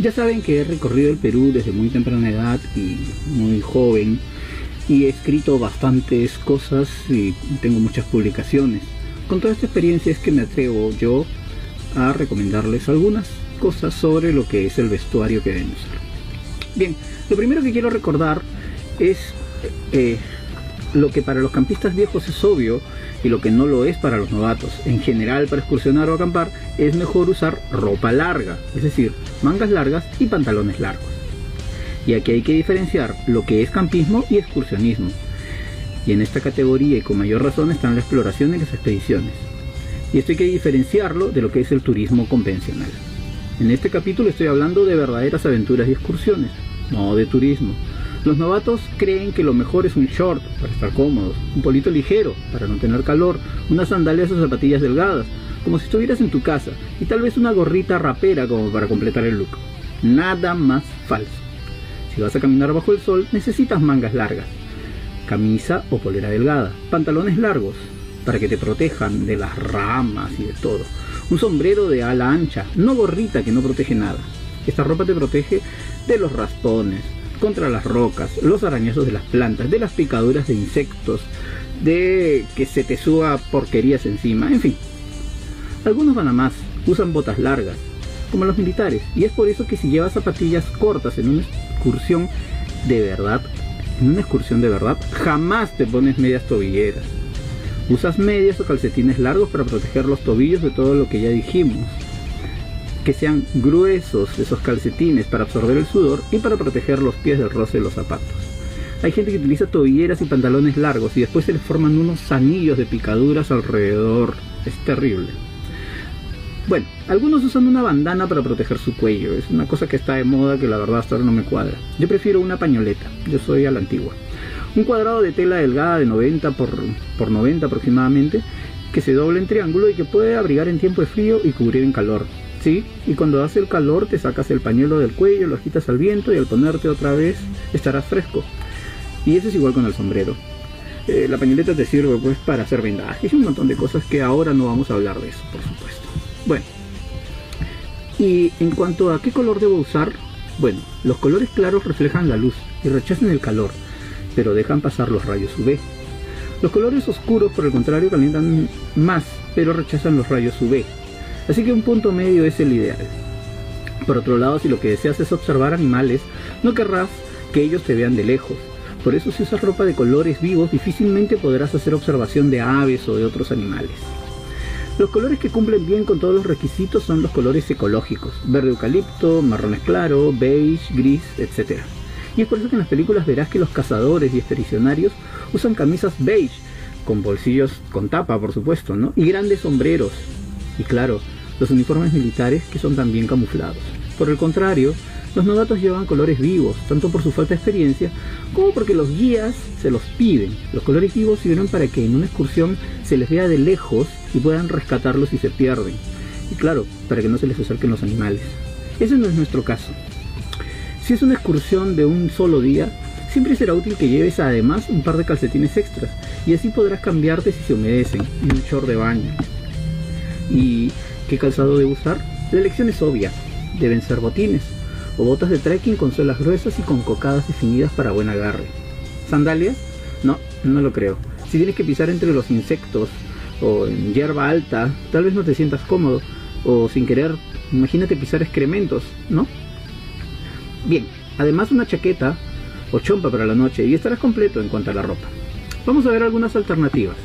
Ya saben que he recorrido el Perú desde muy temprana edad y muy joven y he escrito bastantes cosas y tengo muchas publicaciones. Con toda esta experiencia es que me atrevo yo a recomendarles algunas cosas sobre lo que es el vestuario que deben usar. Bien, lo primero que quiero recordar es eh, lo que para los campistas viejos es obvio y lo que no lo es para los novatos. En general, para excursionar o acampar, es mejor usar ropa larga, es decir, mangas largas y pantalones largos. Y aquí hay que diferenciar lo que es campismo y excursionismo. Y en esta categoría y con mayor razón están la exploración y las expediciones. Y esto hay que diferenciarlo de lo que es el turismo convencional. En este capítulo estoy hablando de verdaderas aventuras y excursiones, no de turismo. Los novatos creen que lo mejor es un short para estar cómodos, un polito ligero para no tener calor, unas sandalias o zapatillas delgadas, como si estuvieras en tu casa, y tal vez una gorrita rapera como para completar el look. Nada más falso. Si vas a caminar bajo el sol, necesitas mangas largas, camisa o polera delgada, pantalones largos para que te protejan de las ramas y de todo, un sombrero de ala ancha, no gorrita que no protege nada. Esta ropa te protege de los raspones, contra las rocas, los arañazos de las plantas, de las picaduras de insectos, de que se te suba porquerías encima, en fin. Algunos van a más, usan botas largas, como los militares, y es por eso que si llevas zapatillas cortas en una excursión de verdad, en una excursión de verdad, jamás te pones medias tobilleras. Usas medias o calcetines largos para proteger los tobillos de todo lo que ya dijimos que sean gruesos esos calcetines para absorber el sudor y para proteger los pies del roce de los zapatos. Hay gente que utiliza tobilleras y pantalones largos y después se les forman unos anillos de picaduras alrededor. Es terrible. Bueno, algunos usan una bandana para proteger su cuello. Es una cosa que está de moda que la verdad hasta ahora no me cuadra. Yo prefiero una pañoleta. Yo soy a la antigua. Un cuadrado de tela delgada de 90 por, por 90 aproximadamente que se doble en triángulo y que puede abrigar en tiempo de frío y cubrir en calor. ¿Sí? Y cuando hace el calor te sacas el pañuelo del cuello, lo agitas al viento y al ponerte otra vez estarás fresco. Y eso es igual con el sombrero. Eh, la pañoleta te sirve pues para hacer vendajes y un montón de cosas que ahora no vamos a hablar de eso, por supuesto. Bueno, y en cuanto a qué color debo usar, bueno, los colores claros reflejan la luz y rechazan el calor, pero dejan pasar los rayos UV. Los colores oscuros, por el contrario, calientan más, pero rechazan los rayos UV. Así que un punto medio es el ideal. Por otro lado, si lo que deseas es observar animales, no querrás que ellos te vean de lejos. Por eso si usas ropa de colores vivos, difícilmente podrás hacer observación de aves o de otros animales. Los colores que cumplen bien con todos los requisitos son los colores ecológicos, verde eucalipto, marrones claro, beige, gris, etc. Y es por eso que en las películas verás que los cazadores y expedicionarios usan camisas beige, con bolsillos con tapa por supuesto, ¿no? Y grandes sombreros, y claro, los uniformes militares que son también camuflados. Por el contrario, los novatos llevan colores vivos, tanto por su falta de experiencia como porque los guías se los piden. Los colores vivos sirven para que en una excursión se les vea de lejos y puedan rescatarlos si se pierden. Y claro, para que no se les acerquen los animales. Ese no es nuestro caso. Si es una excursión de un solo día, siempre será útil que lleves además un par de calcetines extras y así podrás cambiarte si se humedecen y un short de baño. ¿Y qué calzado debo usar? La elección es obvia. Deben ser botines o botas de trekking con suelas gruesas y con cocadas definidas para buen agarre. ¿Sandalias? No, no lo creo. Si tienes que pisar entre los insectos o en hierba alta, tal vez no te sientas cómodo o sin querer, imagínate pisar excrementos, ¿no? Bien, además una chaqueta o chompa para la noche y estarás completo en cuanto a la ropa. Vamos a ver algunas alternativas.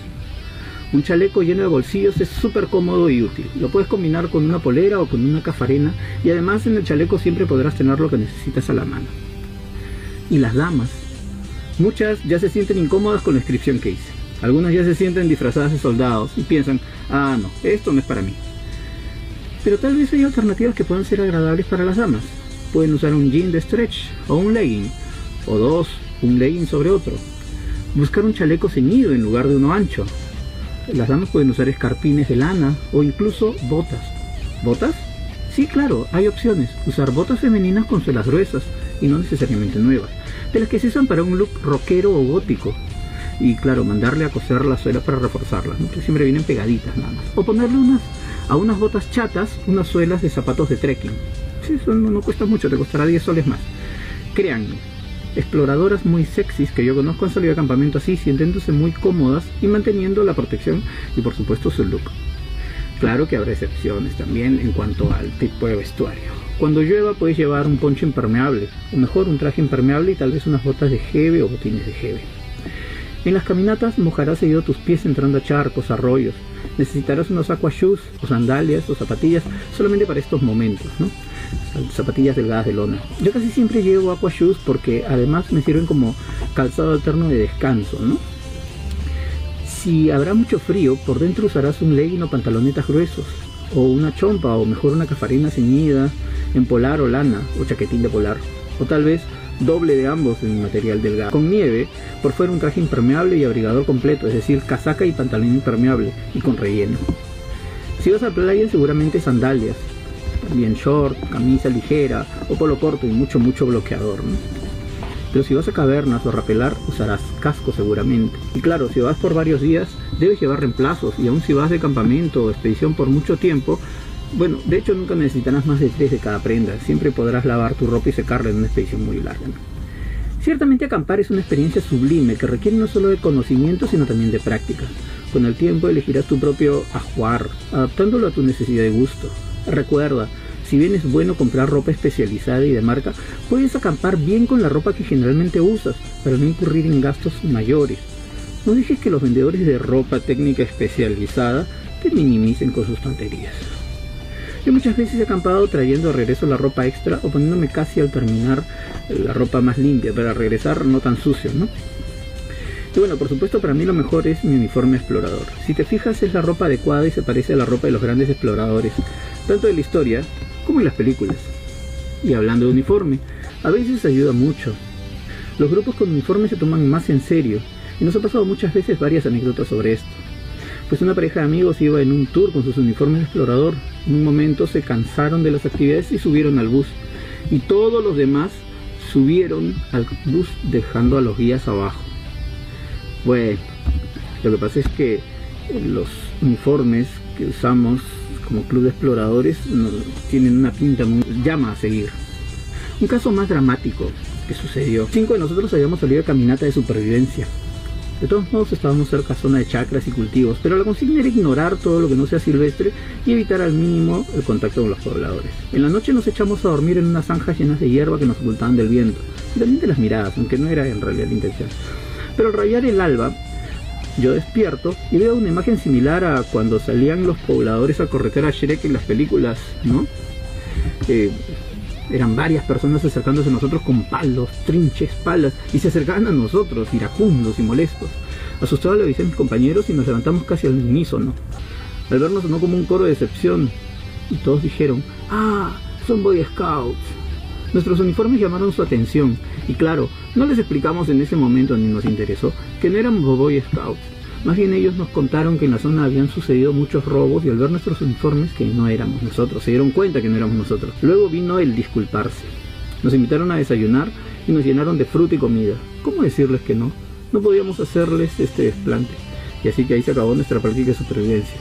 Un chaleco lleno de bolsillos es súper cómodo y útil. Lo puedes combinar con una polera o con una cafarena y además en el chaleco siempre podrás tener lo que necesitas a la mano. Y las damas. Muchas ya se sienten incómodas con la inscripción que hice. Algunas ya se sienten disfrazadas de soldados y piensan, ah no, esto no es para mí. Pero tal vez hay alternativas que puedan ser agradables para las damas. Pueden usar un jean de stretch o un legging, o dos, un legging sobre otro. Buscar un chaleco ceñido en lugar de uno ancho, las damas pueden usar escarpines de lana o incluso botas. ¿Botas? Sí, claro, hay opciones. Usar botas femeninas con suelas gruesas y no necesariamente nuevas, de las que se usan para un look rockero o gótico. Y claro, mandarle a coser las suelas para reforzarlas, que siempre vienen pegaditas nada más. O ponerle unas, a unas botas chatas unas suelas de zapatos de trekking. Sí, eso no, no cuesta mucho, te costará 10 soles más. Créanme, exploradoras muy sexys que yo conozco han salido de campamento así, sintiéndose muy cómodas y manteniendo la protección y por supuesto su look. Claro que habrá excepciones también en cuanto al tipo de vestuario. Cuando llueva puedes llevar un poncho impermeable, o mejor un traje impermeable y tal vez unas botas de jeve o botines de jeve. En las caminatas mojarás seguido tus pies entrando a charcos, arroyos. Necesitarás unos aqua shoes o sandalias o zapatillas solamente para estos momentos, ¿no? Zapatillas delgadas de lona. Yo casi siempre llevo aqua shoes porque además me sirven como calzado alterno de descanso, ¿no? Si habrá mucho frío, por dentro usarás un legging o pantalonetas gruesos, o una chompa, o mejor una cafarina ceñida en polar o lana, o chaquetín de polar, o tal vez doble de ambos en material delgado. Con nieve, por fuera un traje impermeable y abrigador completo, es decir, casaca y pantalón impermeable, y con relleno. Si vas a playa, seguramente sandalias, también short, camisa ligera, o polo corto y mucho, mucho bloqueador. Pero si vas a cavernas o rapelar, usarás casco seguramente. Y claro, si vas por varios días, debes llevar reemplazos. Y aun si vas de campamento o expedición por mucho tiempo, bueno, de hecho nunca necesitarás más de tres de cada prenda. Siempre podrás lavar tu ropa y secarla en una expedición muy larga. Ciertamente acampar es una experiencia sublime que requiere no solo de conocimiento, sino también de práctica. Con el tiempo elegirás tu propio ajuar, adaptándolo a tu necesidad y gusto. Recuerda, si bien es bueno comprar ropa especializada y de marca, puedes acampar bien con la ropa que generalmente usas, para no incurrir en gastos mayores. No dejes que los vendedores de ropa técnica especializada te minimicen con sus tonterías. Yo muchas veces he acampado trayendo a regreso la ropa extra o poniéndome casi al terminar la ropa más limpia para regresar no tan sucio, ¿no? Y bueno, por supuesto para mí lo mejor es mi uniforme explorador. Si te fijas es la ropa adecuada y se parece a la ropa de los grandes exploradores, tanto de la historia como en las películas. Y hablando de uniforme, a veces ayuda mucho. Los grupos con uniforme se toman más en serio, y nos ha pasado muchas veces varias anécdotas sobre esto. Pues una pareja de amigos iba en un tour con sus uniformes de explorador. Un momento se cansaron de las actividades y subieron al bus. Y todos los demás subieron al bus dejando a los guías abajo. Bueno, lo que pasa es que los uniformes que usamos como club de exploradores tienen una pinta muy llama a seguir. Un caso más dramático que sucedió. Cinco de nosotros habíamos salido de caminata de supervivencia. De todos modos estábamos cerca de zona de chacras y cultivos, pero la consigna era ignorar todo lo que no sea silvestre y evitar al mínimo el contacto con los pobladores. En la noche nos echamos a dormir en unas zanjas llenas de hierba que nos ocultaban del viento, y también de las miradas, aunque no era en realidad la intención. Pero al rayar el alba, yo despierto y veo una imagen similar a cuando salían los pobladores a corretear a Shrek en las películas, ¿no? Eh, eran varias personas acercándose a nosotros con palos, trinches, palas, y se acercaban a nosotros, iracundos y molestos. Asustado le avisé a mis compañeros y nos levantamos casi al unísono. Al vernos sonó como un coro de decepción, y todos dijeron, ¡Ah! Son Boy Scouts. Nuestros uniformes llamaron su atención, y claro, no les explicamos en ese momento ni nos interesó que no éramos Boy Scouts. Más bien ellos nos contaron que en la zona habían sucedido muchos robos y al ver nuestros uniformes que no éramos nosotros, se dieron cuenta que no éramos nosotros. Luego vino el disculparse. Nos invitaron a desayunar y nos llenaron de fruta y comida. ¿Cómo decirles que no? No podíamos hacerles este desplante. Y así que ahí se acabó nuestra práctica de supervivencia.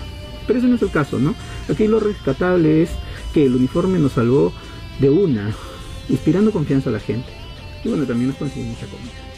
Pero ese no es el caso, ¿no? Aquí lo rescatable es que el uniforme nos salvó de una inspirando confianza a la gente. Y bueno, también nos consiguió mucha comida.